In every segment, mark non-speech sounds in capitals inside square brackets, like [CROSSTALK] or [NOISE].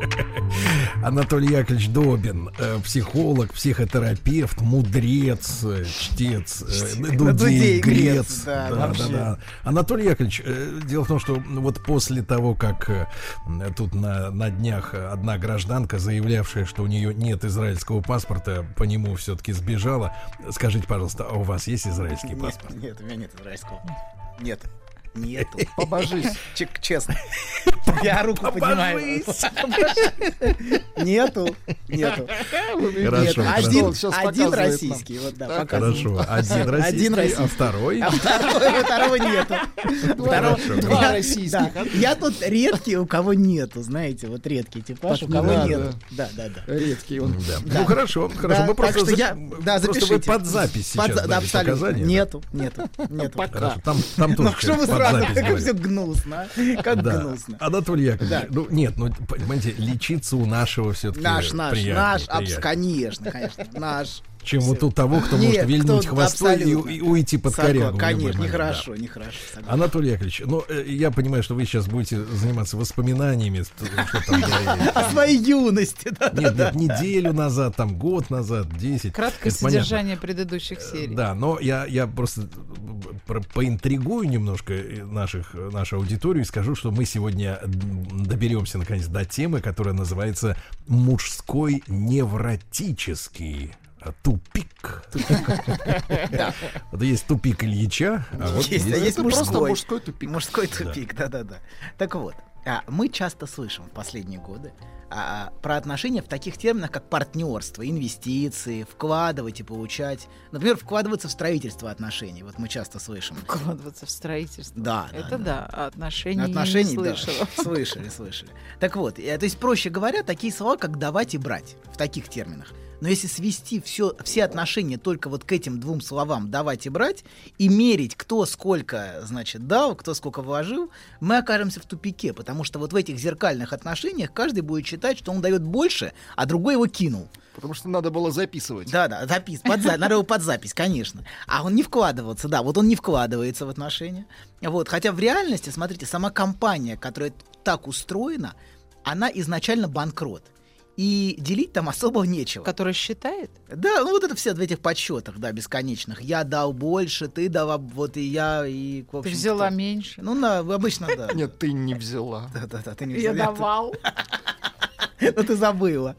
[LAUGHS] Анатолий Яковлевич Добин, э, психолог, психотерапевт, мудрец, э, чтец, э, дудей, грец. да, да, да. Анатолий Яковлевич, дело в том, что вот после того, как тут на, на днях одна гражданка, заявлявшая, что у нее нет израильского паспорта, по нему все-таки сбежала, скажите, пожалуйста, а у вас есть израильский Нет, паспорт? нет, у меня нет израильского. Нет. Нету. [LAUGHS] Побожись. Чек- честно. Я руку поднимаю. Нету. Нету. Хорошо, один, один российский. Вот, да. Хорошо, один российский, Один а российский. второй? А второго, второго нету. Второго, Хорошо. Два Я- российских. да. Я тут редкий, у кого нету, знаете, вот редкий типаж, у кого надо. нету. Да, да, да. Редкий он. Да. Да. Ну хорошо, хорошо. Да, мы просто, так что за- я, да, просто вы запишите. под запись Под сейчас да, дали абсолютно. показания. Нету, нету, нету. Хорошо, там, там тоже Ну что вы сразу, запись как все гнусно, а? как Да. гнусно. Анатолий Яковлевич, Да. ну нет, ну понимаете, лечиться у нашего все-таки Наш, наш, приятнее, наш, приятнее, конечно, конечно, наш. Чем вот у того, кто может Нет, вильнуть кто- хвостой и, и уйти под Согласен, корягу. Конечно, нехорошо, да. нехорошо. согласен. Анатолий Яковлевич, ну э, я понимаю, что вы сейчас будете заниматься воспоминаниями, что там говорили. [LAUGHS] О своей юности. Нет, неделю назад, там год назад, 10. Краткое содержание предыдущих серий. Да, но я, я просто про- поинтригую немножко э, наших, нашу аудиторию и скажу, что мы сегодня доберемся наконец до темы, которая называется мужской невротический тупик. Вот есть тупик Ильича, а Есть, мужской тупик. Мужской тупик, да-да-да. Так вот, а, мы часто слышим в последние годы а, про отношения в таких терминах, как партнерство, инвестиции, вкладывать и получать. Например, вкладываться в строительство отношений. Вот мы часто слышим. Вкладываться в строительство. Да, да, Это да. да, а отношений, Отношений, не да. слышала. [LAUGHS] Слышали, слышали. Так вот, э, то есть, проще говоря, такие слова, как давать и брать, в таких терминах. Но если свести все, все отношения только вот к этим двум словам давать и брать, и мерить, кто сколько, значит, дал, кто сколько вложил, мы окажемся в тупике, потому что вот в этих зеркальных отношениях каждый будет считать, что он дает больше, а другой его кинул. Потому что надо было записывать. Да, да, запись, под, надо его под запись, конечно. А он не вкладываться, да, вот он не вкладывается в отношения. Вот, хотя в реальности, смотрите, сама компания, которая так устроена, она изначально банкрот. И делить там особо нечего. Который считает? Да, ну вот это все в этих подсчетах, да, бесконечных. Я дал больше, ты дала, вот и я, и в Ты общем, взяла кто- меньше. Ну, на, обычно, да. Нет, ты не взяла. Да, да, да, ты не Я взяла. давал. [LAUGHS] Ну, ты забыла.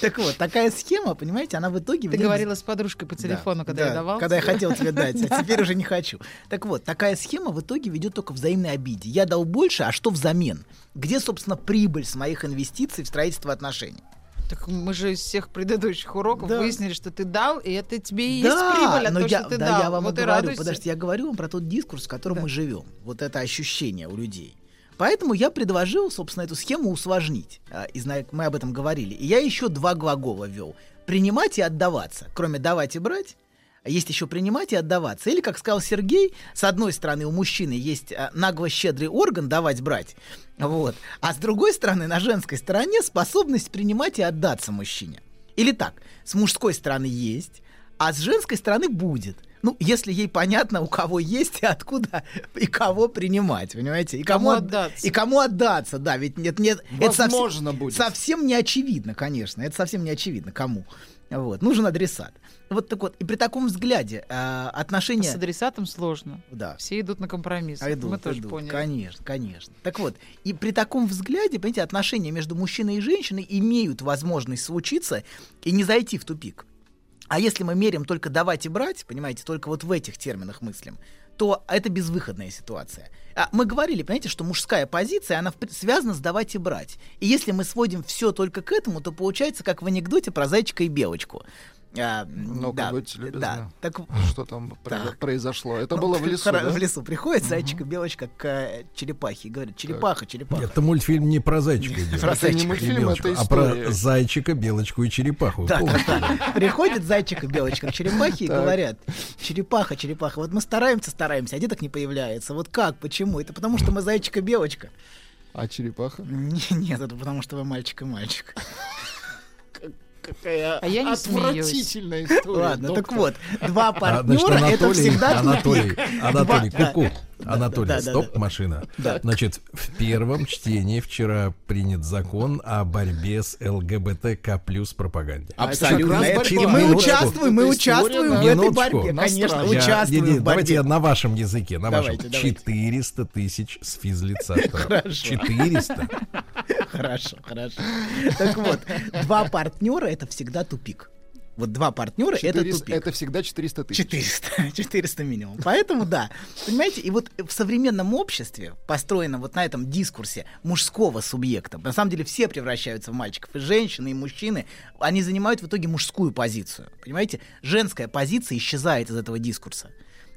Так вот, такая схема, понимаете, она в итоге... Ты говорила с подружкой по телефону, Да, когда да, я давал. Когда я хотел тебе дать, а теперь уже не хочу. Так вот, такая схема в итоге ведет только к взаимной обиде. Я дал больше, а что взамен? Где, собственно, прибыль с моих инвестиций в строительство отношений? Так мы же из всех предыдущих уроков Да. выяснили, что ты дал, и это тебе и да, есть прибыль от но того, я, что ты да, дал. я вам вот и говорю. радуйся. Подождите, я говорю вам про тот дискурс, в котором Да. мы живем. Вот это ощущение у людей. Поэтому я предложил, собственно, эту схему усложнить. А, И мы об этом говорили. И я еще два глагола ввел. Принимать и отдаваться. Кроме давать и брать, есть еще принимать и отдаваться. Или, как сказал Сергей, с одной стороны у мужчины есть а, нагло-щедрый орган давать-брать, вот, а с другой стороны на женской стороне способность принимать и отдаться мужчине. Или так, с мужской стороны есть, а с женской стороны будет. Ну, если ей понятно, у кого есть и откуда и кого принимать, понимаете? И Кому от- отдаться. И кому отдаться, да, ведь нет, нет, это совсем- будет. совсем не очевидно, конечно, это совсем не очевидно, кому. Вот, нужен адресат. Вот так вот, и при таком взгляде э, отношения... С адресатом сложно. Да. Все идут на компромисс. А идут, Мы тоже идут. поняли. Конечно, конечно. Так вот, и при таком взгляде, понимаете, отношения между мужчиной и женщиной имеют возможность случиться и не зайти в тупик. А если мы меряем только давать и брать, понимаете, только вот в этих терминах мыслим, то это безвыходная ситуация. А мы говорили, понимаете, что мужская позиция, она связана с давать и брать. И если мы сводим все только к этому, то получается как в анекдоте про зайчика и белочку. А, Ну, да, будьте любезны. да, так Что там [LAUGHS] Так. произошло? Это ну, было в лесу, да? В лесу приходит зайчик и белочка к э, черепахе и говорит, черепаха, черепаха. Это мультфильм не про зайчика идет. Про Это не зайчика и мультфильм, это а про зайчика, белочку и черепаху. Да, Помните? да, да. Приходит зайчик и белочка к черепахе и Так. говорят, черепаха, черепаха, вот мы стараемся, стараемся, а деток не появляется. Вот как, почему? Это потому, что мы зайчик и белочка. А черепаха? Не- Нет, это потому, что вы мальчик и мальчик. Какая А я не смеюсь. Отвратительная история. Ладно, так доктор. вот, два А, значит, партнера это Анатолий, всегда Анатолий. Анатолий, ку-ку. Анатолий, да, стоп, да. машина. Да. Значит, в первом чтении вчера принят закон о борьбе с ЛГБТК плюс пропаганде. А Абсолютно. И мы участвуем, мы участвуем в этой борьбе. Конечно, участвуем не- не, в давайте я на вашем языке, на вашем. Давайте, давайте. 400 тысяч с физлица [LAUGHS] штраф. Хорошо. 400? [LAUGHS] Хорошо, хорошо. Так вот, два партнера это всегда тупик. Вот два партнера это 400 тупик. Это всегда 400 тысяч. 400, 400 [LAUGHS] минимум. Поэтому да, понимаете, и вот в современном обществе, построенном вот на этом дискурсе мужского субъекта, на самом деле все превращаются в мальчиков, и женщины, и мужчины, они занимают в итоге мужскую позицию, понимаете? Женская позиция исчезает из этого дискурса.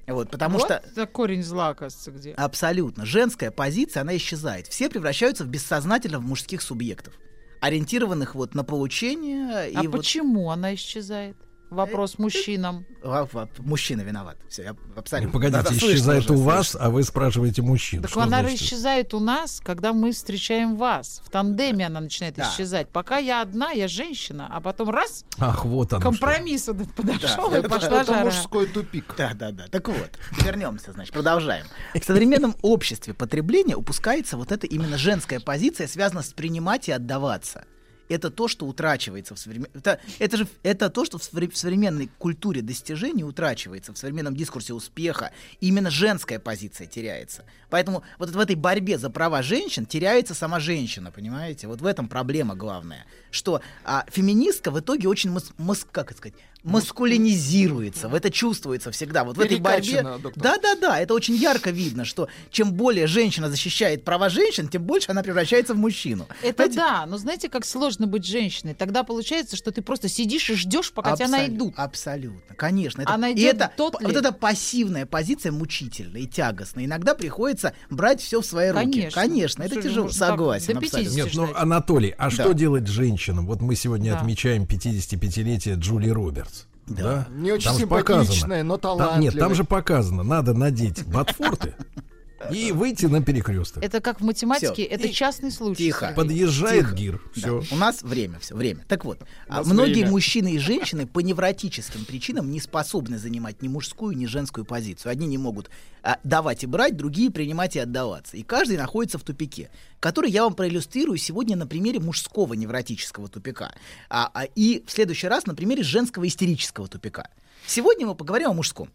Вот, потому вот что это корень зла, оказывается, где. Абсолютно. Женская позиция, она исчезает. Все превращаются в бессознательно в мужских субъектов, ориентированных вот на получение. И а вот... почему она исчезает? Вопрос мужчинам. А, Мужчина виноват. Все, я абсолютно. Погодите, Да-да, слышно исчезает уже, у слышно. вас, а вы спрашиваете мужчин. Так Что она значит? исчезает у нас, когда мы встречаем вас. В тандеме она начинает Да. исчезать. Пока я одна, я женщина, а потом раз, [LAUGHS] Ах, вот оно компромисс этот подошел Да, и это пошла Это жара. мужской тупик. Да, да, да. Так вот, вернемся, значит, продолжаем. В современном обществе потребления упускается вот эта именно женская позиция, связана с принимать и отдаваться. Это то, что утрачивается в современном... Это, это же это то, что в, в современной культуре достижений утрачивается, в современном дискурсе успеха. Именно женская позиция теряется. Поэтому вот в этой борьбе за права женщин теряется сама женщина, понимаете? Вот в этом проблема главная. Что а, феминистка в итоге очень, мас- мас- как сказать, маскулинизируется. В это чувствуется всегда. Вот в этой борьбе... Перекачана, доктор. Да-да-да, это очень ярко видно, что чем более женщина защищает права женщин, тем больше она превращается в мужчину. Это Понимаете? да, но знаете, как сложно быть женщиной? Тогда получается, что ты просто сидишь и ждешь, пока тебя Абсолю- найдут. Абсолютно, конечно. Это, А и найдет это, тот п- вот ли? эта пассивная позиция мучительная и тягостная. Иногда приходится брать все в свои руки. Конечно. Конечно, это тяжело. так Согласен, абсолютно. 50 Нет, ну, ждать. Анатолий, а Да. что делать женщинам? Вот мы сегодня Да. отмечаем 55-летие Джули Робертс. Да. Не очень Там симпатичная, но Там- талантливая. нет, там же показано, надо надеть ботфорты и выйти на перекресток. Это как в математике, это И- частный случай. тихо. Подъезжает Тихо. гир. Да, Все. У нас время, все время. Так вот, а многие время. мужчины и женщины по невротическим причинам не способны занимать ни мужскую, ни женскую позицию. Одни не могут а, давать и брать, другие принимать и отдаваться. И каждый находится в тупике, который я вам проиллюстрирую сегодня на примере мужского невротического тупика. А, а, и в следующий раз на примере женского истерического тупика. Сегодня мы поговорим о мужском.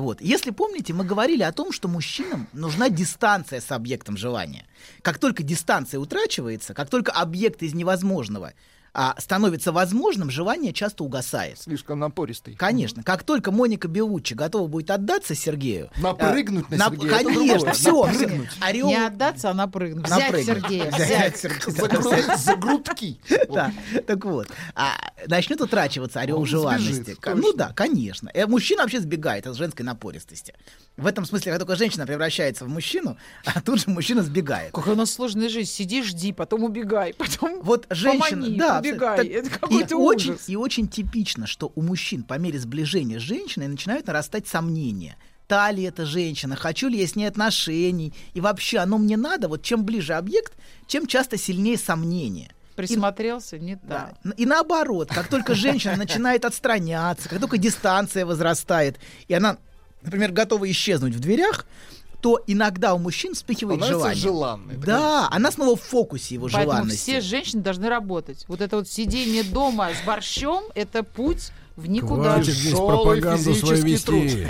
Вот. Если помните, мы говорили о том, что мужчинам нужна дистанция с объектом желания. Как только дистанция утрачивается, как только объект из невозможного а, становится возможным, желание часто угасает. Слишком напористый. Конечно, как только Моника Белуччи готова будет отдаться Сергею... Напрыгнуть а, на Сергея, Конечно, все. Напрыгнуть. Орел... Не отдаться, а напрыгнуть. Взять напрыгнуть. Сергея, Взять взять. Сергея. За, гру- [LAUGHS] за грудки. Да, так вот, а, начнет утрачиваться орел Он желанности. ну да, конечно. Э, мужчина вообще сбегает от женской напористости. В этом смысле, как только женщина превращается в мужчину, [LAUGHS] а тут же мужчина сбегает. Какая у нас сложная жизнь. Сиди, жди, потом убегай, потом Вот женщина, помани, да, убегай. так- Это и какой-то очень, ужас. и очень типично, что у мужчин по мере сближения с женщиной начинают нарастать сомнения. Та ли эта женщина, хочу ли я с ней отношений, и вообще оно мне надо, вот чем ближе объект, чем часто сильнее сомнения. Присмотрелся, не Да. так. Н- И наоборот, как только женщина [LAUGHS] начинает отстраняться, как только дистанция возрастает, и она, например, готова исчезнуть в дверях, то иногда у мужчин вспыхивает желание. желанной. Да, она снова в фокусе его Поэтому желанности. все женщины должны работать. Вот это вот сидение дома с борщом – это путь в никуда. Хватит здесь пропаганду свою физический вести.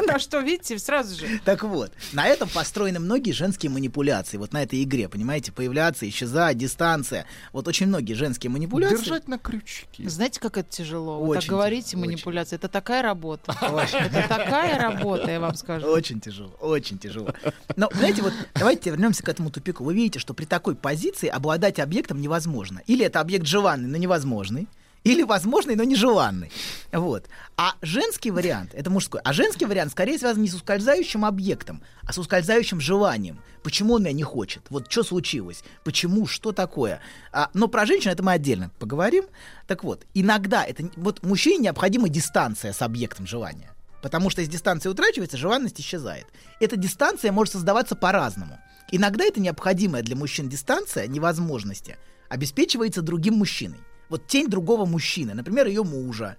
[LAUGHS] Да что, видите, сразу же. Так вот, на этом построены многие женские манипуляции. Вот на этой игре, понимаете, появляться, исчезать, дистанция. Вот очень многие женские манипуляции. Держать на крючке. Знаете, как это тяжело? Вы так говорите, манипуляция. Это такая работа. [LAUGHS] Это такая работа, я вам скажу. Очень тяжело, очень тяжело. Но, знаете, вот давайте вернемся к этому тупику. Вы видите, что при такой позиции обладать объектом невозможно. Или это объект желанный, но невозможный. Или возможный, но нежеланный. Вот. А женский вариант, это мужской, а женский вариант скорее связан не с ускользающим объектом, а с ускользающим желанием. Почему он меня не хочет? Вот что случилось? Почему? Что такое? А, но про женщин это мы отдельно поговорим. Так вот, иногда это вот мужчине необходима дистанция с объектом желания. Потому что если дистанция утрачивается, желанность исчезает. Эта дистанция может создаваться по-разному. Иногда это необходимая для мужчин дистанция невозможности обеспечивается другим мужчиной. Вот тень другого мужчины, например, ее мужа,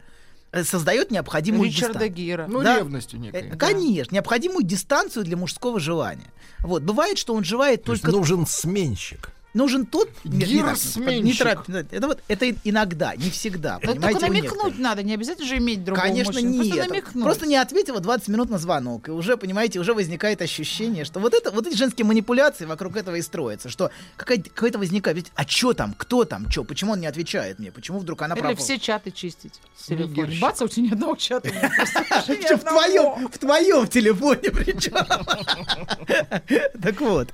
э, создает необходимую Ричарда дистанцию. Гира. Ну, Да. ревностью некой. Э, Конечно, необходимую дистанцию для мужского желания. Вот, бывает, что он желает То есть только нужен сменщик. Нужен тот Гир-сменщик. не торопись. это вот это иногда, не всегда. Да только намекнуть надо, не обязательно же иметь другого Конечно, мужчину. нет. Просто намекнуть. Просто не ответила 20 минут на звонок. И уже, понимаете, уже возникает ощущение, что вот, это, вот эти женские манипуляции вокруг этого и строятся. Что какая- какое-то возникает, ведь, а что там, кто там, что, почему он не отвечает мне, почему вдруг она Или пропала? все чаты чистить с телефона. Бац, а у тебя ни одного чата [LAUGHS] в твоем, в твоем телефоне причем. [LAUGHS] Так вот,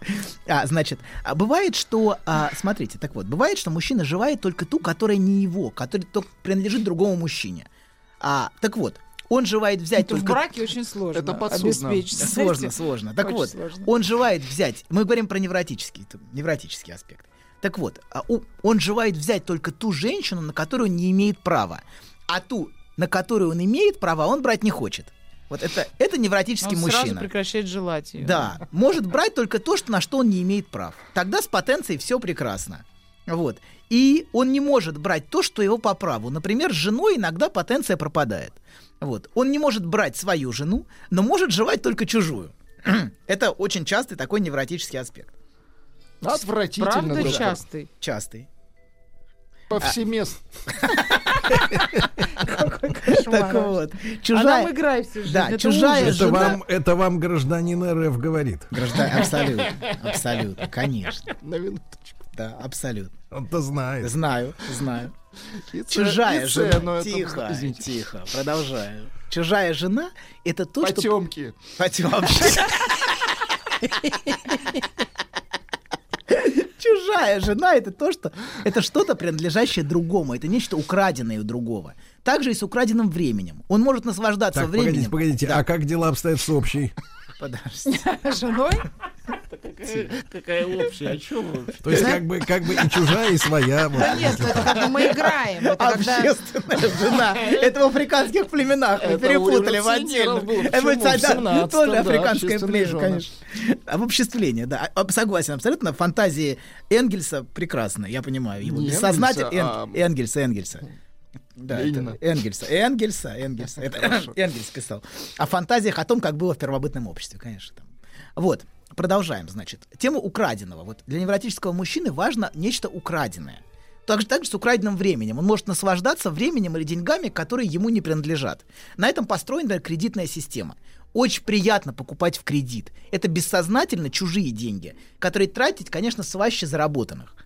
а, значит, а бывает, что, а, смотрите, так вот, бывает, что мужчина желает только ту, которая не его, которая только принадлежит другому мужчине. А, так вот, он желает взять Это в только браке очень сложно Это подсудно. обеспечить. [LAUGHS] Сложно, знаете. сложно. Так Очень вот, сложно. он желает взять. Мы говорим про невротический, невротический аспект. Так вот, а он желает взять только ту женщину, на которую не имеет права. А ту, на которую он имеет права, он брать не хочет. Вот это, это невротический Он сразу мужчина. прекращает желать ее. Да, может брать только то, что, на что он не имеет прав. Тогда с потенцией все прекрасно. Вот. И он не может брать то, что его по праву. Например, с женой иногда потенция пропадает. Вот. Он не может брать свою жену, но может желать только чужую. [CLEARS THROAT] Это очень частый такой невротический аспект. Отвратительно. Правда доктор. частый? Частый. Повсеместно. Так вот. А Чужая... нам играй всю жизнь. Да, Это чужая ужас. Это жена- вам, это вам гражданин РФ говорит. Граждан... Абсолютно. Абсолютно. Конечно. На минуточку. Да, абсолютно. Он-то знает. Знаю, знаю. И Чужая и жена. цену это- Тихо, извините. тихо. Продолжаю. Чужая жена это то, что Потемки. Вообще. Чужая жена это то, что это что-то принадлежащее другому, это нечто украденное у другого. Также и с украденным временем. Он может наслаждаться Так, временем. погодите, погодите. Да, А как дела обстоят с общей? подожди. [LAUGHS] Женой? Какая общая? О чем вы? То есть как бы, как бы и чужая, и своя. вот. Да нет, это как бы мы играем. Это когда... Общественная жена. Это в африканских племенах. Мы Это перепутали в было. Это Почему? да, В 17-м, тоже африканское племя, конечно. Обобществление, да. А, Согласен абсолютно. Фантазии Энгельса прекрасны, я понимаю. Его бессознательно... Энгельса, а- Эн- Энгельса, Энгельса. Да, Ленина. это Энгельса. Энгельса, Энгельса. Это Энгельс писал. О фантазиях о том, как было в первобытном обществе, конечно. Там. Вот, продолжаем, значит. Тему украденного. Вот для невротического мужчины важно нечто украденное. Так же, так же с украденным временем. Он может наслаждаться временем или деньгами, которые ему не принадлежат. На этом построена кредитная система. Очень приятно покупать в кредит. Это бессознательно чужие деньги, которые тратить, конечно, слаще заработанных.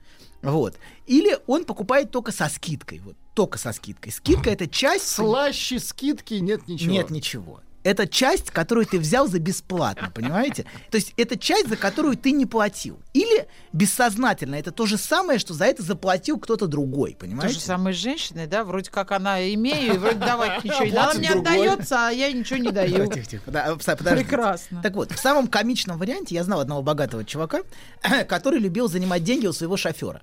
Вот. Или он покупает только со скидкой. Вот, только со скидкой. Скидка это часть... Слаще скидки нет ничего. Нет ничего. Это часть, которую ты взял за бесплатно, понимаете? То есть это часть, за которую ты не платил. Или бессознательно. Это то же самое, что за это заплатил кто-то другой, То понимаете? же самое с женщиной, да? Вроде как она имею, и вроде давать [LAUGHS] ничего. не- Она мне отдается, а я ничего не даю. Тихо, тихо. Да, пса- подождите. Прекрасно. Так вот, в самом комичном варианте я знал одного богатого чувака, [CLEARS THROAT] который любил занимать деньги у своего шофера.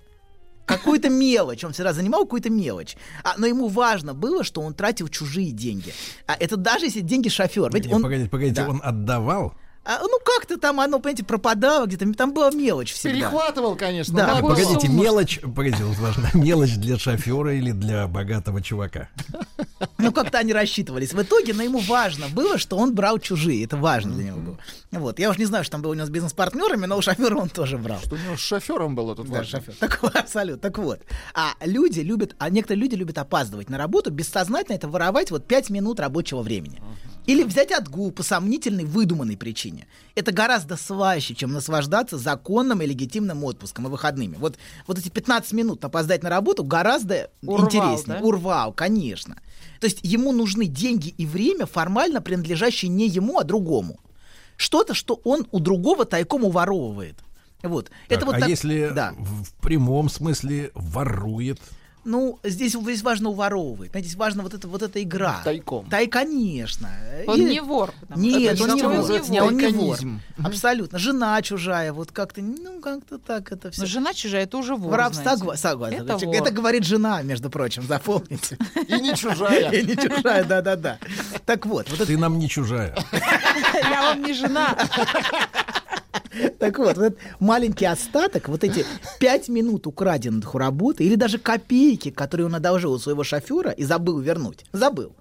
Какую-то мелочь, он всегда занимал какую-то мелочь. А, но ему важно было, что он тратил чужие деньги. А это даже если деньги шофера. Ведь Не, он, Погодите, погодите, Да. он отдавал? А, ну как-то там оно, понимаете, пропадало где-то, там была мелочь всегда. Перехватывал, конечно. Да. Какую отдавал. Погодите, сумму? мелочь, погодите, вот важно, [LAUGHS] мелочь для шофера или для богатого чувака? Ну, как-то они рассчитывались. В итоге, но ему важно было, что он брал чужие. Это важно для него было. Вот. Я уж не знаю, что там было у него с бизнес-партнерами, но у шофера он тоже брал. Что у него с шофером было тут Да, важно. шофер. Так абсолютно. Так вот. А люди любят, а некоторые люди любят опаздывать на работу, бессознательно это воровать вот 5 минут рабочего времени. Или взять отгул по сомнительной, выдуманной причине. Это гораздо слаще, чем наслаждаться законным и легитимным отпуском и выходными. Вот, вот эти 15 минут опоздать на работу гораздо Урвал, интереснее. да? Урвал, конечно. То есть ему нужны деньги и время, формально принадлежащие не ему, а другому. Что-то, что он у другого тайком уворовывает. Вот. Так, это вот а так- если Да. в в прямом смысле ворует? Ну, здесь, здесь важно уворовывать. Понимаете, здесь важно вот, это, вот эта игра. Тайком. Тай, конечно. Он И- не вор. Нет, он не вор. называется Не, он не вор. Абсолютно. Жена чужая, вот как-то, ну, как-то так это все. Но жена чужая, это уже вор, Воровство, знаете. согласен. Это Это, вор. говорит жена, между прочим, запомните. И не чужая. [LAUGHS] И не чужая, да-да-да. Так вот, вот это Ты нам не чужая. [LAUGHS] Я вам не жена. Так вот, вот этот маленький остаток, вот эти пять минут украденных у работы, или даже копейки, которые он одолжил у своего шофера и забыл вернуть. Забыл.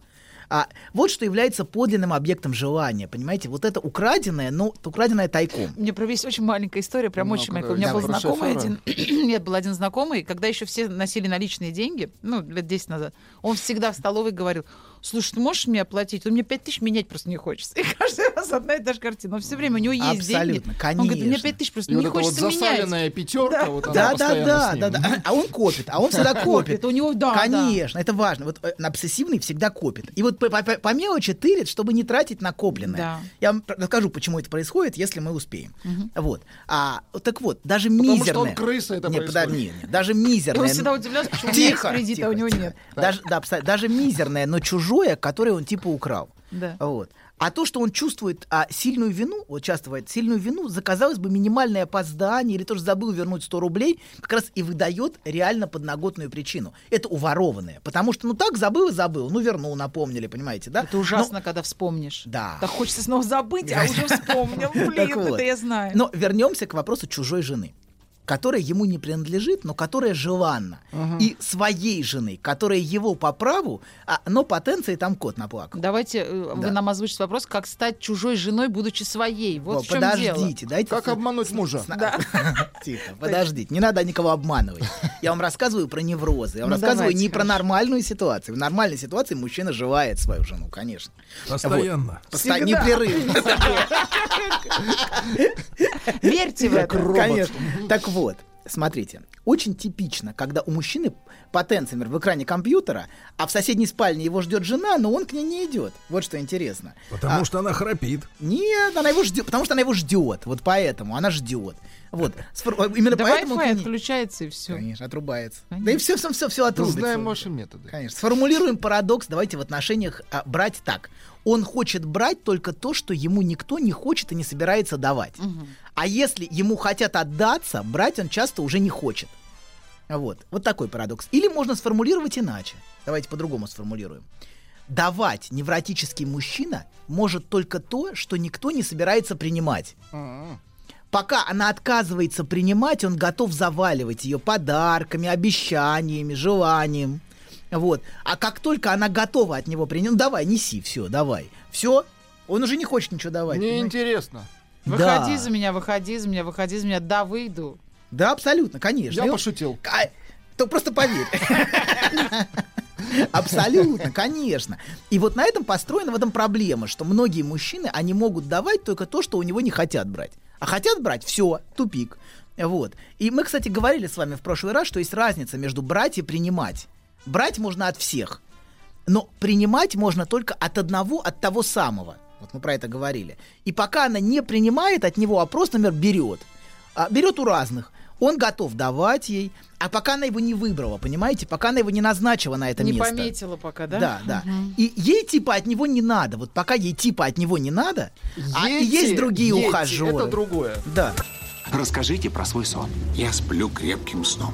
А вот что является подлинным объектом желания, понимаете? Вот это украденное, но украденное тайком. Мне про есть очень маленькая история, прям Ну, очень маленькая. У меня был знакомый шофера? один, [CLEARS THROAT] нет, был один знакомый, когда еще все носили наличные деньги, ну, лет 10 назад, он всегда в столовой говорил, слушай, ты можешь мне оплатить? Он мне 5 тысяч менять просто не хочется. И каждый [LAUGHS] раз одна и та же картина. Но все время у него есть деньги. Абсолютно, Он говорит, мне конечно. 5 тысяч просто И вот не вот хочется менять. засаленная пятерка, вот она Да, да, да, да, да. А он копит, а он всегда [LAUGHS] копит. У него, да, Конечно, это важно. Вот э, обсессивный всегда копит. И вот по, по- по мелочи тырит, чтобы не тратить накопленное. Да. Я вам расскажу, почему это происходит, если мы успеем. Вот. А, так вот, даже Потому мизерное... что он крыса, это Нет, происходит. подожди, нет, даже И мизерное... [LAUGHS] он всегда удивлялся, почему у меня есть Тихо, кредит, а у него нет. Даже, да, абсолютно. даже мизерное, но чужое, которое он типа украл. Да. Вот. А то, что он чувствует а, сильную вину, вот часто бывает, сильную вину, за, казалось бы, минимальное опоздание или тоже забыл вернуть 100 рублей, как раз и выдает реально подноготную причину. Это уворованное. Потому что, ну так, забыл и забыл, ну вернул, напомнили, понимаете, да? Это ужасно, когда вспомнишь. Да. Так хочется снова забыть, а уже [LAUGHS] вспомнил. Блин, это я знаю. Но вернемся к вопросу чужой жены которая ему не принадлежит, но которая желанна. И своей жены, которая его по праву, а, но потенции там кот наплакал. Давайте э, вы Да. нам озвучите вопрос, как стать чужой женой, будучи своей. Вот Во, в чем дело. подождите, дайте. Как с- обмануть мужа? [LAUGHS] Тихо, [LAUGHS] подождите, не надо никого обманывать. Я вам рассказываю про неврозы, я вам Ну, рассказываю давайте, не про нормальную ситуацию. В нормальной ситуации мужчина желает свою жену, конечно. Постоянно. Поста- непрерывно. [LAUGHS] Верьте в это. Конечно. Так вот, смотрите, очень типично, когда у мужчины потенция, например, в экране компьютера, а в соседней спальне его ждет жена, но он к ней не идет. Вот что интересно. Потому А- что она храпит. Нет, она его ждет, потому что она его ждет. Вот поэтому она ждет. Вот. Именно Да поэтому... Wi-Fi отключается и все. Конечно, отрубается. Конечно. Да и все, все, все, все Мы отрубится. знаем ваши методы. Конечно. Сформулируем парадокс, давайте в отношениях а, брать так. Он хочет брать только то, что ему никто не хочет и не собирается давать. А если ему хотят отдаться, брать он часто уже не хочет. Вот. Вот такой парадокс. Или можно сформулировать иначе. Давайте по-другому сформулируем. Давать невротический мужчина может только то, что никто не собирается принимать. Пока она отказывается принимать, он готов заваливать ее подарками, обещаниями, желанием. Вот. А как только она готова от него принять, ну давай, неси, все, давай. Все, он уже не хочет ничего давать. Мне понимаете? интересно. Выходи Да. за меня, выходи за меня, выходи за меня. Да, выйду. Да, абсолютно, конечно. Я И он- пошутил. А, То просто поверь. [LAUGHS] Абсолютно, конечно. И вот на этом построена в этом проблема, что многие мужчины, они могут давать только то, что у него не хотят брать. А хотят брать, все, тупик. Вот. И мы, кстати, говорили с вами в прошлый раз, что есть разница между брать и принимать. Брать можно от всех, но принимать можно только от одного, от того самого. Вот мы про это говорили. И пока она не принимает от него, а просто, например, берет. А, берет у разных. Он готов давать ей, а пока она его не выбрала, понимаете? Пока она его не назначила на это не место. пометила пока, да? Да, да. Мгм. И ей типа от него не надо. Вот пока ей типа от него не надо, а и Ети, есть другие ети, ухажеры. Это другое. Да. Расскажите про свой сон. Я сплю крепким сном.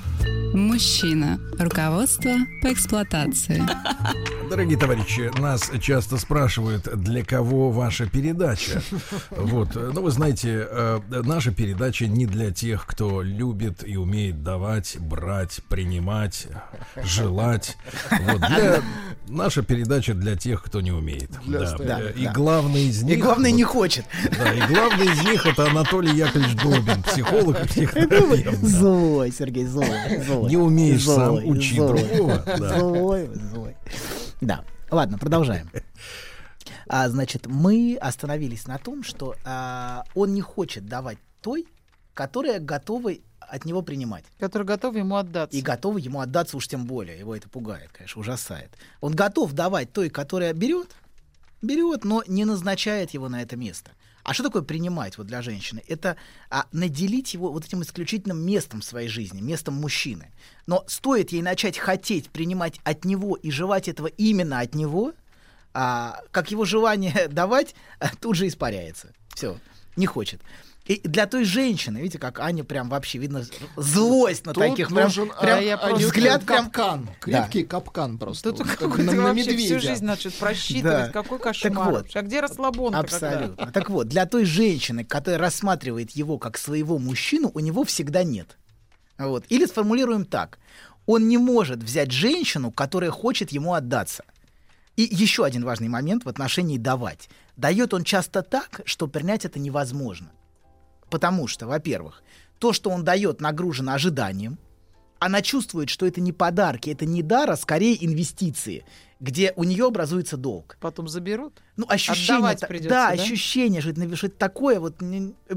Мужчина. Руководство по эксплуатации. Дорогие товарищи, нас часто спрашивают, для кого ваша передача. Вот, ну вы знаете, э, наша передача не для тех, кто любит и умеет давать, брать, принимать, желать. Вот, для- наша передача для тех, кто не умеет. Да, остальных, э, И да. главный из И них. главное, вот, не хочет. Да, и главный из них это Анатолий Яковлевич Добин, психолог и психотерапевт. да. Злой, Сергей, злой. Злой. Не умеешь сам Злой, учить злой. другого. [LAUGHS] да. Злой, злой. Да, ладно, продолжаем. А, значит, мы остановились на том, что а, он не хочет давать той, которая готова от него принимать. Который готов ему отдаться. И готовы ему отдаться уж тем более. Его это пугает, конечно, ужасает. Он готов давать той, которая берет, берет, но не назначает его на это место. А что такое принимать вот для женщины? Это а, наделить его вот этим исключительным местом в своей жизни, местом мужчины. Но стоит ей начать хотеть принимать от него и желать этого именно от него, а, как его желание [LAUGHS] давать а, тут же испаряется. Все, не хочет. И для той женщины, видите, как Аня прям вообще видно злость на Тут таких прям, нужен прям а, я а, просто- взгляд прям капкан, крепкий капкан просто. Тут Вот так на, на вообще всю медведя. жизнь начнет просчитывать. Да. Какой Так кошмар. вот. А где расслабон Абсолютно. Так вот, для той женщины, которая рассматривает его как своего мужчину, у него всегда нет. Вот. Или сформулируем так. Он не может взять женщину, которая хочет ему отдаться. И еще один важный момент в отношении давать. Дает он часто так, что принять это невозможно. Потому что, во-первых, то, что он дает, нагружено ожиданием. Она чувствует, что это не подарки, это не дар, а скорее инвестиции, где у нее образуется долг. Потом заберут. Ну, ощущение, придётся, да, да? ощущение, что это, что это такое. Вот,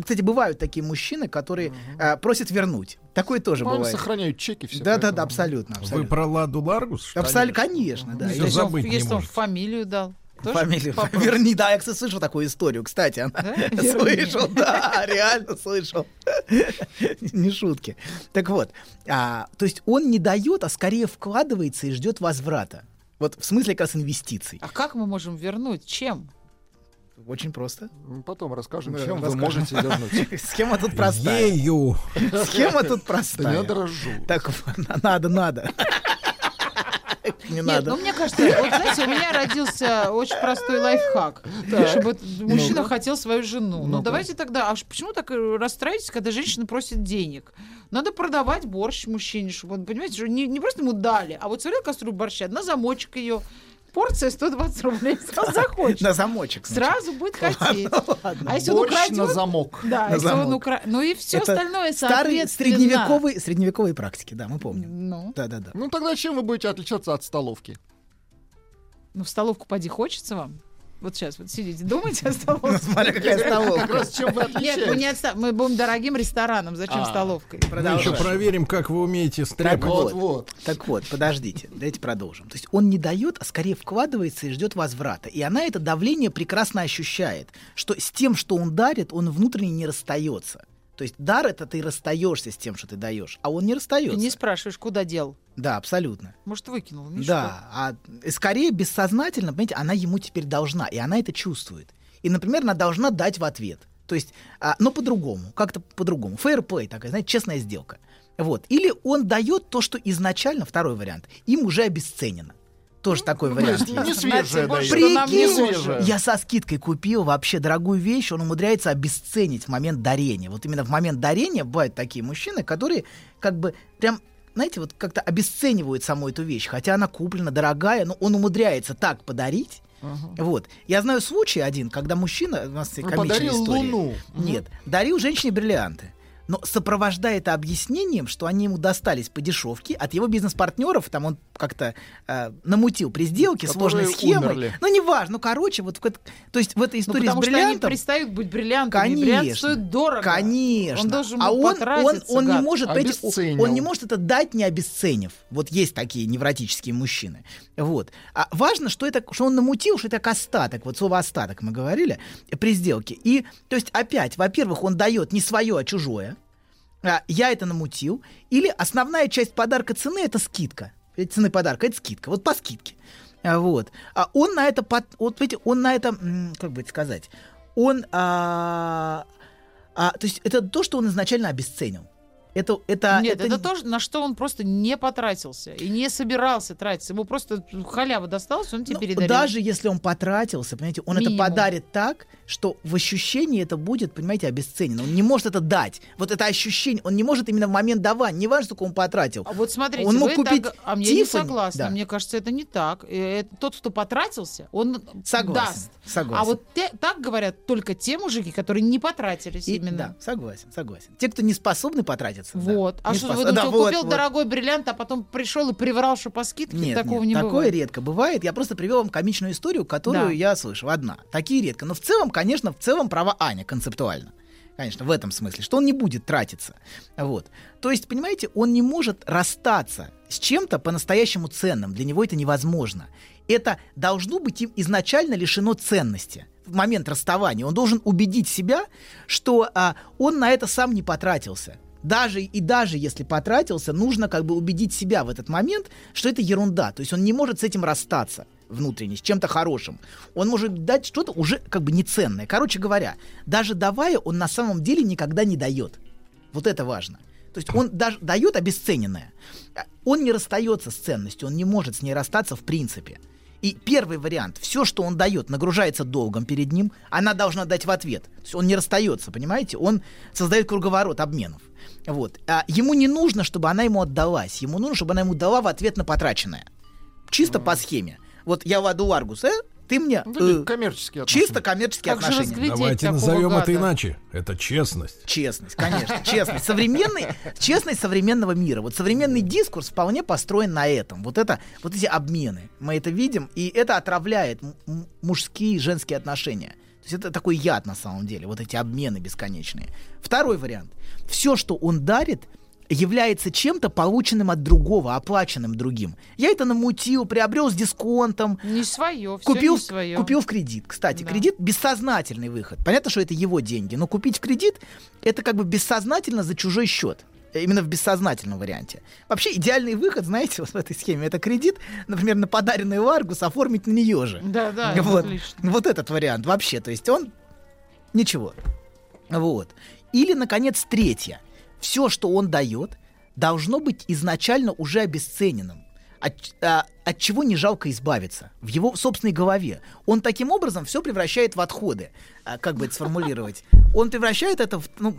кстати, бывают такие мужчины, которые а, просят вернуть. Такое тоже Ну, они бывает. сохраняют чеки все. Да, да, да, абсолютно, Вы абсолютно. про Ладу Ларгус? Абсолютно, конечно, да. Всё И Если он- Если он фамилию дал. Тоже Фамилию. вопрос. Верни, да, я, кстати, слышал такую историю, кстати, она Да? [LAUGHS] Слышал, да, реально слышал. [LAUGHS] Не шутки. Так вот, а, то есть он не дает, а скорее вкладывается и ждет возврата. Вот в смысле как раз инвестиций. А как мы можем вернуть? Чем? Очень просто. Потом расскажем, чем вы расскажем. можете вернуть. [LAUGHS] Схема тут простая. Ею. Схема тут Да не простая. надо разжевывать. Так, надо, надо. [LAUGHS] Не Нет, надо. ну мне кажется, вот знаете, у меня родился очень простой лайфхак, чтобы мужчина хотел свою жену. Ну Ну-ка. давайте тогда, а почему так э, расстраиваетесь, когда женщина просит денег? Надо продавать борщ мужчине, чтобы он, понимаете, что не, не просто ему дали, а вот сварил кастрюлю борща, на замочек ее, порция 120 рублей, сразу [LAUGHS] захочет. На замочек. Сразу будет хотеть. А если он Борщ на украдет... замок. Да, если он замок. укра... Ну и все остальное, Старые соответственно. средневековые, средневековые практики, да, мы помним. Ну, Да, да, да. Ну тогда чем вы будете отличаться от столовки? ну, в столовку поди хочется вам? Вот сейчас вот сидите, думайте о [LAUGHS] столовке. Смотри, какая Как столовка. раз чем вы Нет, мы, не отста- мы будем дорогим рестораном, зачем А. столовкой? Мы еще Продолжаем. проверим, как вы умеете стряпать. Вот. Вот-вот. Так вот, подождите, давайте продолжим. То есть он не дает, а скорее вкладывается и ждет возврата. И она это давление прекрасно ощущает, что с тем, что он дарит, он внутренне не расстается. То есть дар это ты расстаешься с тем, что ты даешь, а он не Ты расстается. не спрашиваешь, куда дел. Да, абсолютно. Может, выкинул? Мишку? Да, а скорее бессознательно, понимаете, она ему теперь должна, и она это чувствует. И, например, она должна дать в ответ. То есть, а, но по-другому, как-то по-другому. Фейерплей такая, знаете, честная сделка. Вот. Или он дает то, что изначально, второй вариант, им уже обесценено. Тоже такой То вариант не нам не Прикинь, я со скидкой купил вообще дорогую вещь, он умудряется обесценить в момент дарения. Вот именно в момент дарения бывают такие мужчины, которые как бы прям знаете, вот как-то обесценивают саму эту вещь, хотя она куплена дорогая, но он умудряется так подарить. Вот. Я знаю случай один, когда мужчина, у нас Ну, комичная подарил история. луну. Нет, дарил женщине бриллианты. Но сопровождая это объяснением, что они ему достались по дешевке от его бизнес-партнеров, там он как-то э, намутил при сделке Которые сложной схемой. умерли. Ну, неважно, ну, короче, вот то есть в этой Ну, истории потому с что они бриллиантом... перестают быть бриллиантами. и Бриллиант Конечно. стоит дорого. Конечно. Он должен а он, он, он не может, он не может это дать, не обесценив. Вот есть такие невротические мужчины. Вот. А важно, что это, что он намутил, что это как остаток. Вот слово остаток мы говорили при сделке. И, то есть, опять, во-первых, он дает не свое, а чужое. А, я это намутил. Или основная часть подарка цены это скидка. Цены подарка это скидка. Вот по скидке. А, Вот. А он на это, под- вот видите, он на это, как бы это сказать, он, а, а, то есть это то, что он изначально обесценил. Это, это, Нет, это, не- то, на что он просто не потратился и не собирался тратиться. Ему просто халява досталась, он тебе Ну, передарил. Даже если он потратился, понимаете, он Минимум. это подарит так, что в ощущении это будет, понимаете, обесценено. Он не может это дать. Вот это ощущение, он не может именно в момент давания. Не важно, сколько он потратил. А вот смотрите, Он мог купить так- а мне не согласна. Да. Мне кажется, это не так. Это тот, кто потратился, он Согласен. даст. Согласен. А вот те- так говорят только те мужики, которые не потратились И- именно. Да, согласен, согласен. Те, кто не способны потратиться. Да, Вот. А не что, спос- вы думаете, да, вот, купил вот. дорогой бриллиант, а потом пришел и приврал, что по скидке? Нет, Такого нет, не такое бывает. редко бывает. Я просто привел вам комичную историю, которую Да. я слышал. Одна. Такие редко. Но в целом, конечно, в целом права Аня концептуально. Конечно, в этом смысле, что он не будет тратиться. Вот. То есть, понимаете, он не может расстаться с чем-то по-настоящему ценным. Для него это невозможно. Это должно быть им изначально лишено ценности. В момент расставания он должен убедить себя, что а, он на это сам не потратился. Даже и даже если потратился, нужно как бы убедить себя в этот момент, что это ерунда. То есть он не может с этим расстаться внутренне, с чем-то хорошим. Он может дать что-то уже как бы неценное. Короче говоря, даже давая, он на самом деле никогда не дает. Вот это важно. То есть он даже дает обесцененное. Он не расстается с ценностью, он не может с ней расстаться в принципе. И первый вариант, все, что он дает, нагружается долгом перед ним, она должна дать в ответ. То есть он не расстается, понимаете? Он создает круговорот обменов. Вот. А ему не нужно, чтобы она ему отдалась. Ему нужно, чтобы она ему дала в ответ на потраченное. Чисто по схеме. Вот я воду Ларгус, э, ты мне э, коммерческие отношения. чисто коммерческие Как отношения. Давайте назовем это гада? иначе. Это честность. Честность, конечно, честность. Современный, честность современного мира. Вот современный дискурс вполне построен на этом. Вот это, вот эти обмены. Мы это видим, и это отравляет мужские и женские отношения. То есть это такой яд на самом деле, вот эти обмены бесконечные. Второй вариант. Все, что он дарит, является чем-то полученным от другого, оплаченным другим. Я это намутил, приобрел с дисконтом, Не свое, все купил, не свое. купил в кредит. Кстати, Да. кредит бессознательный выход. Понятно, что это его деньги, но купить в кредит это как бы бессознательно за чужой счет. Именно в бессознательном варианте. Вообще идеальный выход, знаете, [LAUGHS] вот в этой схеме, это кредит, например, на подаренный Ларгус оформить на нее же. Да, да, вот, отлично. вот этот вариант вообще. То есть он ничего. Вот. Или, наконец, третье. Все, что он дает, должно быть изначально уже обесцененным. От, а, от чего не жалко избавиться в его собственной голове. Он таким образом все превращает в отходы. А, как бы это сформулировать? Он превращает это в, ну,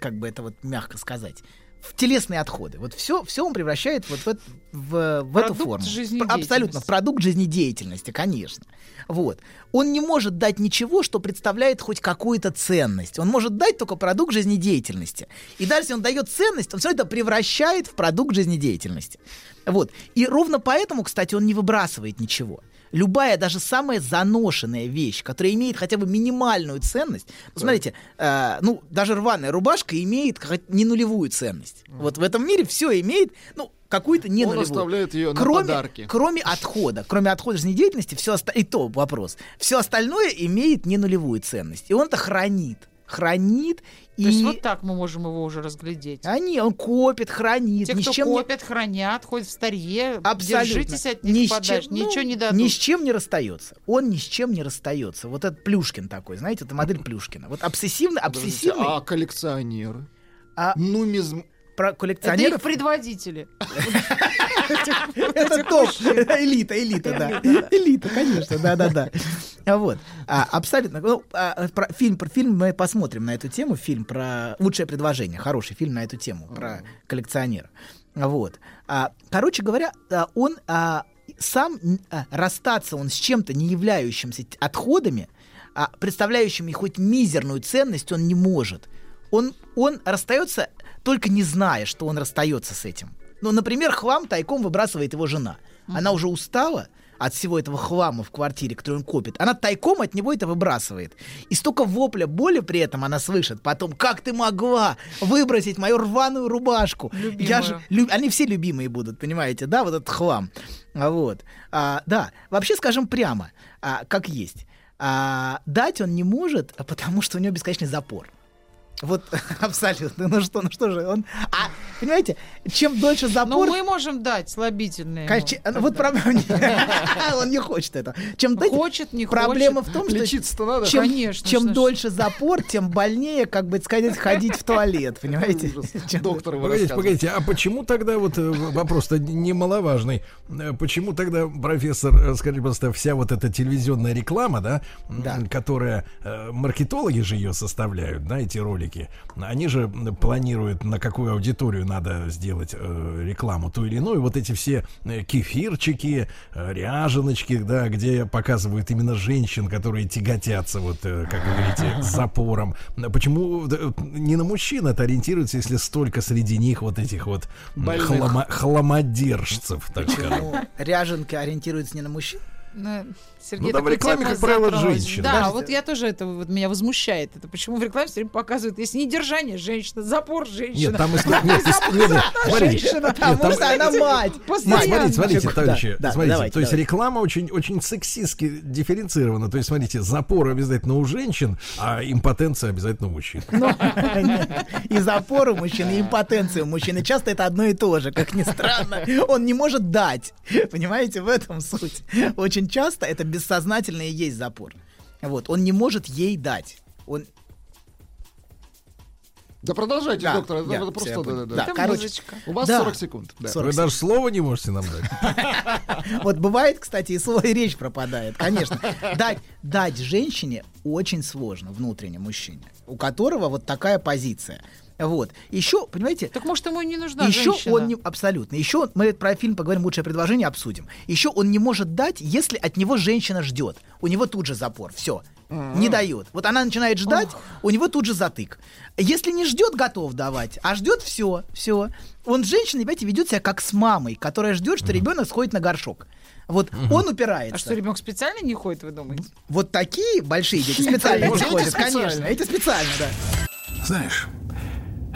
как бы это вот мягко сказать, в телесные отходы. Вот все, все он превращает вот в, в, в эту форму. Абсолютно, в продукт жизнедеятельности, конечно. Вот. Он не может дать ничего, что представляет хоть какую-то ценность. Он может дать только продукт жизнедеятельности. И даже если он дает ценность, он все это превращает в продукт жизнедеятельности. Вот. И ровно поэтому, кстати, он не выбрасывает ничего. Любая, даже самая заношенная вещь, которая имеет хотя бы минимальную ценность, смотрите, э, ну, даже рваная рубашка имеет не нулевую ценность. Вот в этом мире все имеет, ну, какую-то не Он оставляет ее на кроме, подарки. Кроме отхода, кроме отхода жизнедеятельности, все оста... и то вопрос. Все остальное имеет не нулевую ценность. И он это хранит. Хранит То и... есть вот так мы можем его уже разглядеть. А не, он копит, хранит, Те, ни кто с чем не- копят, хранят, хоть в старье, Абсолютно. держитесь от Ни них с подальше, чем- ну, ничего не дадут. Ни с чем не расстается. Он ни с чем не расстается. Вот этот Плюшкин такой, знаете, это модель Плюшкина. Вот обсессивный, обсессивный. А коллекционеры? А Нумизм. про Это их коллекционеров предводители. это топ. Элита, элита, да. Элита, конечно, да-да-да. А Вот. А, Абсолютно. Ну, а, про фильм, про фильм мы посмотрим на эту тему. Фильм про лучшее предложение. Хороший фильм на эту тему. Про коллекционера. Вот. А, Короче говоря, а, он а, сам а, расстаться он с чем-то, не являющимся отходами, а, представляющими хоть мизерную ценность, он не может. Он, он расстается, только не зная, что он расстается с этим. Ну, например, хлам тайком выбрасывает его жена. Она уже устала от всего этого хлама в квартире, который он копит. Она тайком от него это выбрасывает. И столько вопля боли при этом она слышит потом. Как ты могла выбросить мою рваную рубашку? Я же, лю- Они все любимые будут, понимаете, да, вот этот хлам. А Вот. А, да, вообще скажем прямо, а, как есть. А, дать он не может, а потому что у него бесконечный запор. Вот [LAUGHS] абсолютно. Ну что, ну что же, он. А, понимаете, чем дольше Но запор. мы можем дать слабительные. вот проблема. [LAUGHS] [LAUGHS] Он не хочет это. Чем Хочет, не Проблема хочет. в том, что Лечиться-то надо. чем, Конечно, чем дольше запор, тем больнее, как бы сказать, ходить в туалет, понимаете? Доктор Погодите, погодите, а почему тогда вот э, вопрос-то немаловажный? Э, Почему тогда, профессор, э, скажите, пожалуйста, вся вот эта телевизионная реклама, да, Да. которая маркетологи же ее составляют, да, эти ролики, они же планируют, на какую аудиторию надо сделать э, рекламу ту или иную. Вот эти все э, кефирчики, э, ряженочки, да, где показывают именно женщин, которые тяготятся, вот, э, как вы говорите, с [LAUGHS] запором. Почему э, не на мужчин это ориентируется, если столько среди них вот этих вот Больных. хламодержцев, так скажем? Ряженка ориентируется не на мужчин? Ну, Сергей, Ну да, в рекламе, как правило, женщины. Да, Подождите. вот я тоже это вот меня возмущает. Это почему в рекламе все время показывают, если не держание женщина, запор женщина. Нет, там история... [LAUGHS] Нет, нет, нет, смотрите. женщина, Нет, Потому там- что она мать. Нет, смотрите, смотрите, товарищи, смотрите, то есть реклама очень, очень сексистски дифференцирована. То есть, смотрите, запор обязательно у женщин, а импотенция обязательно у мужчин. [LAUGHS] И запор у мужчины, и импотенция у мужчины. Часто это одно и то же, как ни странно. Он не может дать. Понимаете, в этом суть. Очень часто это бессознательно и есть запор. Вот, он не может ей дать. Он, Да продолжайте, Да, доктор. Это, я- это просто... да, да, Да, да. Короче, музычка. У вас Да. 40 секунд. Да. 40 Вы даже слова не можете нам дать. [LAUGHS] Вот бывает, кстати, и слово и речь пропадает. Конечно. Дать, дать женщине очень сложно, внутренне мужчине, у которого вот такая позиция. Вот. Еще, понимаете, Так может ему и не нужна еще женщина? он не абсолютно. Еще мы про фильм поговорим, лучшее предложение обсудим. Еще он не может дать, если от него женщина ждет. У него тут же запор. Все. Не дает. Вот она начинает ждать, у него тут же затык. Если не ждет, готов давать, а ждет все, все. Он с женщиной, понимаете, ведет себя как с мамой, которая ждет, что ребенок сходит на горшок. Вот он упирается. А что, ребенок специально не ходит, вы думаете? Вот такие большие дети [LAUGHS] специально не ходят, конечно. Эти специально, да. Знаешь,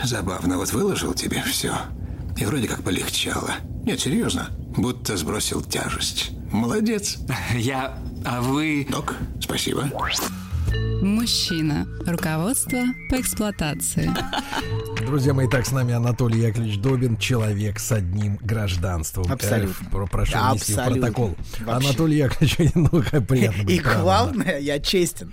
забавно, вот выложил тебе все. И вроде как полегчало. Нет, серьезно. Будто сбросил тяжесть. Молодец. [LAUGHS] Я... А вы... Док, спасибо. Мужчина. Руководство по эксплуатации. [LAUGHS] Друзья мои, так с нами Анатолий Яковлевич Добин, человек с одним гражданством. Абсолютно. Э, про- прошу Да, внести в абсолютно. протокол. Вообще. Анатолий Яковлевич, [LAUGHS] ну, как приятно быть И главное, я честен.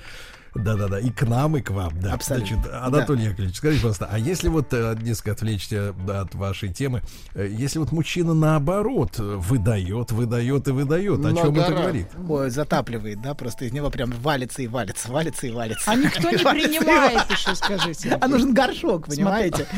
Да-да-да, и к нам, и к вам, да. Абсолютно. Значит, Анатолий Яковлевич, скажите, пожалуйста, а если вот, э, несколько отвлечься да, от вашей темы, э, если вот мужчина наоборот выдает, выдает и выдает, о На чем это гора. говорит? Ой, затапливает, да, просто из него прям валится и валится, валится и валится. А никто не [LAUGHS] принимает еще, скажите. А нужен горшок, понимаете? [LAUGHS]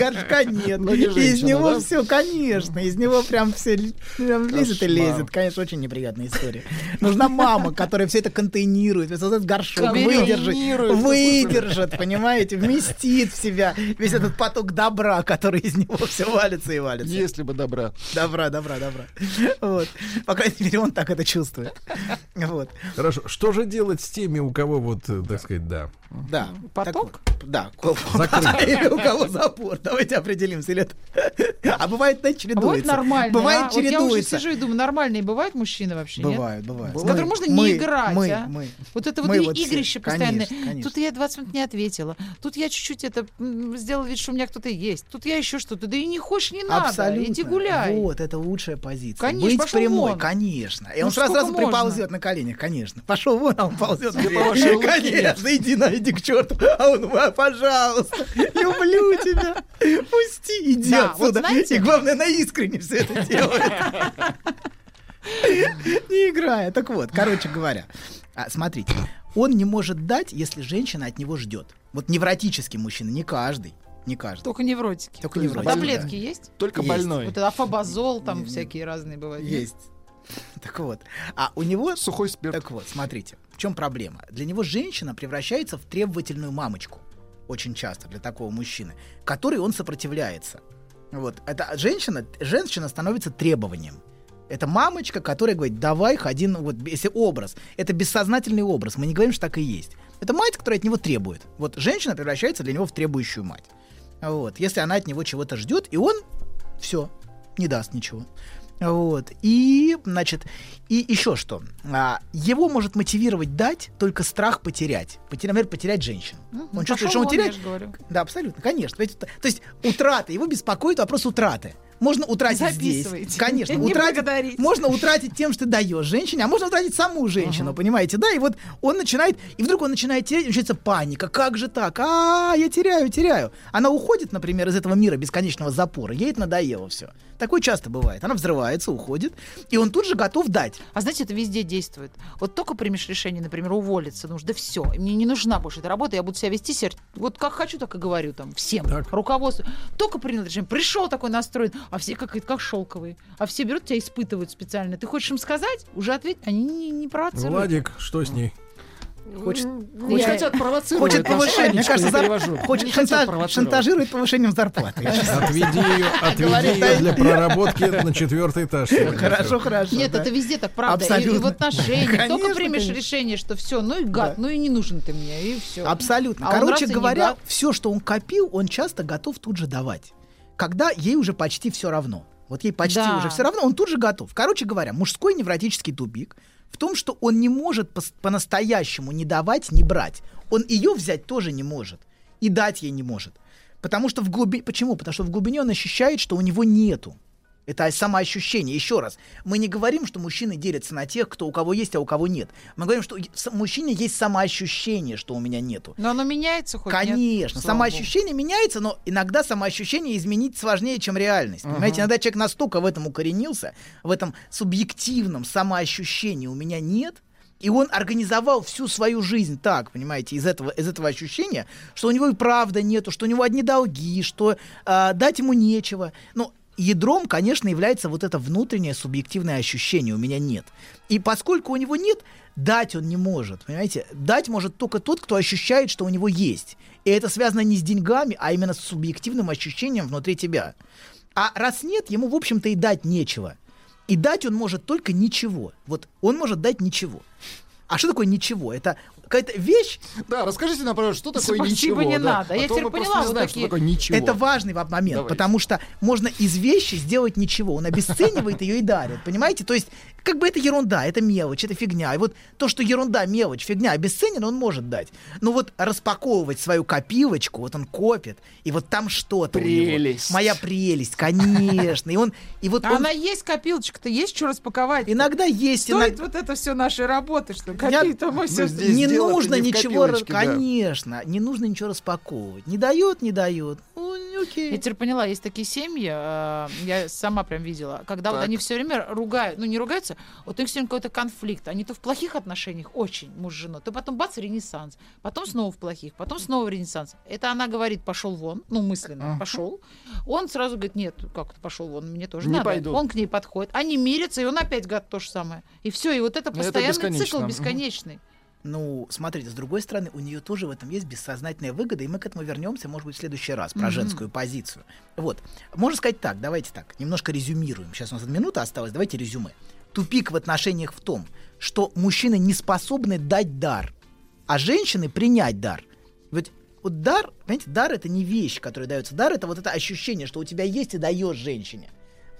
Горшка нет. Ну, из него да? все, конечно. Из него прям все лезет и лезет. Конечно, очень неприятная история. Нужна мама, которая все это контейнирует. Этот горшок выдержит, выдержит, понимаете, вместит в себя весь этот поток добра, который из него все валится и валится. Если бы добра. Добра, добра, добра. Вот. По крайней мере, он так это чувствует. Вот. Хорошо, что же делать с теми, у кого вот, э, так сказать, да, Да. Поток? Так да. Или [LAUGHS] у кого запор. Давайте определимся. Или это- А бывает, знаете, А Бывает чередуется. нормально. Бывает а? Вот я уже чередуется. сижу и думаю, нормальные бывают мужчины вообще, нет? Бывает, бывает. С которым можно Мы- не играть, мы, а? мы. Вот это вот Мы и- вот все. игрище Конечно, постоянное. конечно. Тут я 20 минут не ответила. Тут я чуть-чуть это сделала вид, что у меня кто-то есть. Тут я еще что-то. Да и не хочешь, не надо. Абсолютно. Иди гуляй. Вот, это лучшая позиция. Конечно, Быть пошел прямой, вон. конечно. И Ну он сразу, сразу можно? приползет на коленях, конечно. Пошел вон, а он ползет. Конечно, иди на, иди к черту. А он, «А, пожалуйста, люблю тебя. Пусти, иди отсюда. И главное, на искренне все это делает. [LAUGHS] Не играя. Так вот, короче говоря, а, смотрите, он не может дать, если женщина от него ждет. Вот невротический мужчина, не каждый, не каждый. Только невротики. Только невротики, Таблетки да. есть? Только Есть. больной. Вот афобазол, там Не-не. всякие разные бывают. Есть. [LAUGHS] Так вот. А у него... Сухой спирт. Так вот, смотрите, в чем проблема? Для него женщина превращается в требовательную мамочку. Очень часто для такого мужчины, которой он сопротивляется. Вот. Это женщина, женщина становится требованием. Это мамочка, которая говорит, давай, ходи, ну, вот, если образ. Это бессознательный образ, мы не говорим, что так и есть. Это мать, которая от него требует. Вот женщина превращается для него в требующую мать. Вот. Если она от него чего-то ждет, и он все, не даст ничего. Вот. И, значит, и еще что. А, его может мотивировать дать только страх потерять. Потерять, например, потерять женщину. Мгм. Он чувствует, Пошел что он теряет. Да, абсолютно, конечно. То есть утрата, его беспокоит вопрос утраты. Можно утратить здесь. Конечно, Не утратить. Можно утратить тем, что ты даешь женщине, а можно утратить саму женщину, понимаете, да? И вот он начинает, и вдруг он начинает терять, начинается паника. Как же так? А, я теряю, теряю. Она уходит, например, из этого мира бесконечного запора. Ей это надоело все. Такое часто бывает. Она взрывается, уходит, и он тут же готов дать. А знаете, это везде действует. Вот только примешь решение, например, уволиться, ну уж да все, мне не нужна больше эта работа, я буду себя вести вот как хочу, так и говорю там всем, Так. руководству. Только принял решение, пришел такой настроен, а все как, как шелковые, а все берут тебя испытывают специально. Ты хочешь им сказать, уже ответь, они не, не провоцируют. Владик, что с ней? Хочет, Не хотят провоцировать. хочет вас, повышения. Мне кажется, я зар- хочет шантаж- шантажирует повышением зарплаты. Я Отведи ее, отведи ее для я- проработки на четвертый этаж. Хорошо, хорошо. Нет, да. это везде так, правда. И- И, Абсолютно. в отношениях. Только примешь конечно. решение, что все, ну и гад, Да. ну и не нужен ты мне, и все. Абсолютно. А Короче говоря, все, что он копил, он часто готов тут же давать. Когда ей уже почти все равно. Вот ей почти Да. уже все равно, он тут же готов. Короче говоря, мужской невротический тупик в том, что он не может пос- по-настоящему не давать, не брать. Он ее взять тоже не может. И дать ей не может. Потому что в глубине... Почему? Потому что в глубине он ощущает, что у него нету. Это самоощущение. Еще раз, мы не говорим, что мужчины делятся на тех, кто у кого есть, а у кого нет. Мы говорим, что в мужчине есть самоощущение, что у меня нету. Но оно меняется хоть нет? Конечно, Слава самоощущение меняется, но иногда самоощущение изменить сложнее, чем реальность. Понимаете, иногда человек настолько в этом укоренился, в этом субъективном самоощущении у меня нет, и он организовал всю свою жизнь так, понимаете, из этого, из этого ощущения, что у него и правда нету, что у него одни долги, что а, дать ему нечего. Но ядром, конечно, является вот это внутреннее субъективное ощущение «у меня нет». И поскольку у него нет, дать он не может, понимаете? Дать может только тот, кто ощущает, что у него есть. И это связано не с деньгами, а именно с субъективным ощущением внутри тебя. А раз нет, ему, в общем-то, и дать нечего. И дать он может только ничего. Вот он может дать ничего. А что такое ничего? Это какая-то вещь, Да, расскажите нам, пожалуйста, что такое Спасибо, ничего. не да? надо. А Я теперь поняла, вот знаем, что такие- такое ничего. Это важный момент, Давайте. потому что можно из вещи сделать ничего. Он обесценивает ее и дарит, понимаете? То есть, как бы это ерунда, это мелочь, это фигня. И вот то, что ерунда, мелочь, фигня обесценен, он может дать. Но вот распаковывать свою копилочку, вот он копит, и вот там что-то у него. Прелесть. Моя прелесть, конечно. И он, и вот А он она есть, копилочка-то есть, что распаковать? иногда есть, Стоит иногда... вот это все нашей работы, что Ну, всё- здесь не нужно не в ничего, конечно, не нужно ничего распаковывать. Не дает, не дает. Окей. Я теперь поняла, есть такие семьи, э, я сама прям видела, когда вот Так. они все время ругают, ну не ругаются, вот у них все время какой-то конфликт, они то в плохих отношениях, очень, муж с женой, то потом бац, ренессанс, потом снова в плохих, потом снова ренессанс. Это она говорит, пошел вон, ну мысленно, пошел. Он сразу говорит, нет, как ты пошел вон, мне тоже Не надо. пойду. Он к ней подходит, они мирятся, и он опять говорит то же самое. И все, и вот это это постоянный бесконечно. цикл бесконечный. Ну, смотрите, с другой стороны, у нее тоже в этом есть бессознательная выгода, и мы к этому вернемся, может быть, в следующий раз, про Мгм. женскую позицию. Вот. Можно сказать так, давайте так, немножко резюмируем. Сейчас у нас минута осталась, давайте резюме. Тупик в отношениях в том, что мужчины не способны дать дар, а женщины принять дар. Ведь вот дар, понимаете, дар это не вещь, которая дается. Дар это вот это ощущение, что у тебя есть и даешь женщине.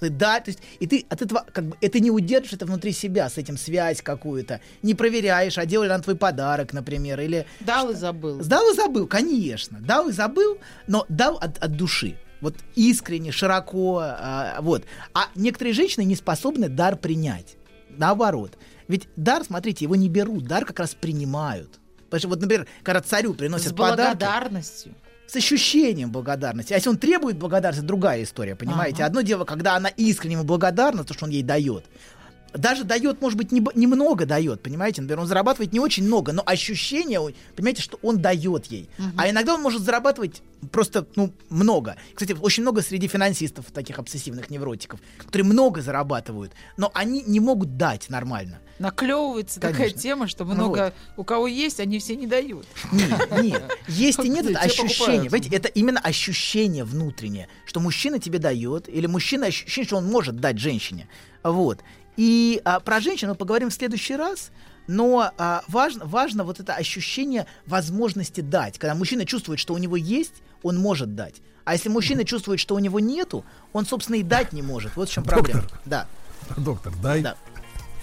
Да, то есть, и ты от этого, как бы, это не удержишь это внутри себя, с этим связь какую-то. Не проверяешь, а делали она твой подарок, например, или... Дал и забыл. Сдал и забыл, конечно. Дал и забыл, но дал от, от души. Вот искренне, широко, а, вот. А некоторые женщины не способны дар принять. Наоборот. Ведь дар, смотрите, его не берут, дар как раз принимают. Потому что вот, например, когда царю приносят С подарки, благодарностью. С ощущением благодарности. А если он требует благодарности, другая история, понимаете? Ага. Одно дело, когда она искренне ему благодарна, то, что он ей дает. Даже дает, может быть, не немного дает, понимаете? Например, он зарабатывает не очень много, но ощущение, понимаете, что он дает ей. А иногда он может зарабатывать просто, ну, много. Кстати, очень много среди финансистов, таких обсессивных невротиков, которые много зарабатывают, но они не могут дать нормально. Наклевывается такая Конечно. тема, что Ну много у кого есть, они все не дают. Нет, нет. Есть и [LAUGHS] нет, это ощущение. Понимаете, это именно ощущение внутреннее, что мужчина тебе дает, или мужчина ощущение, что он может дать женщине. Вот. И а, про женщину мы поговорим в следующий раз. Но а, важно, важно вот это ощущение возможности дать. Когда мужчина чувствует, что у него есть, он может дать. А если мужчина чувствует, что у него нету, он, собственно, и дать не может. Вот в чем проблема. Да. Доктор, дай. Да.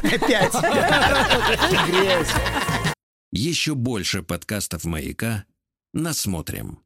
Опять. [LAUGHS] Еще больше подкастов «Маяка» насмотрим.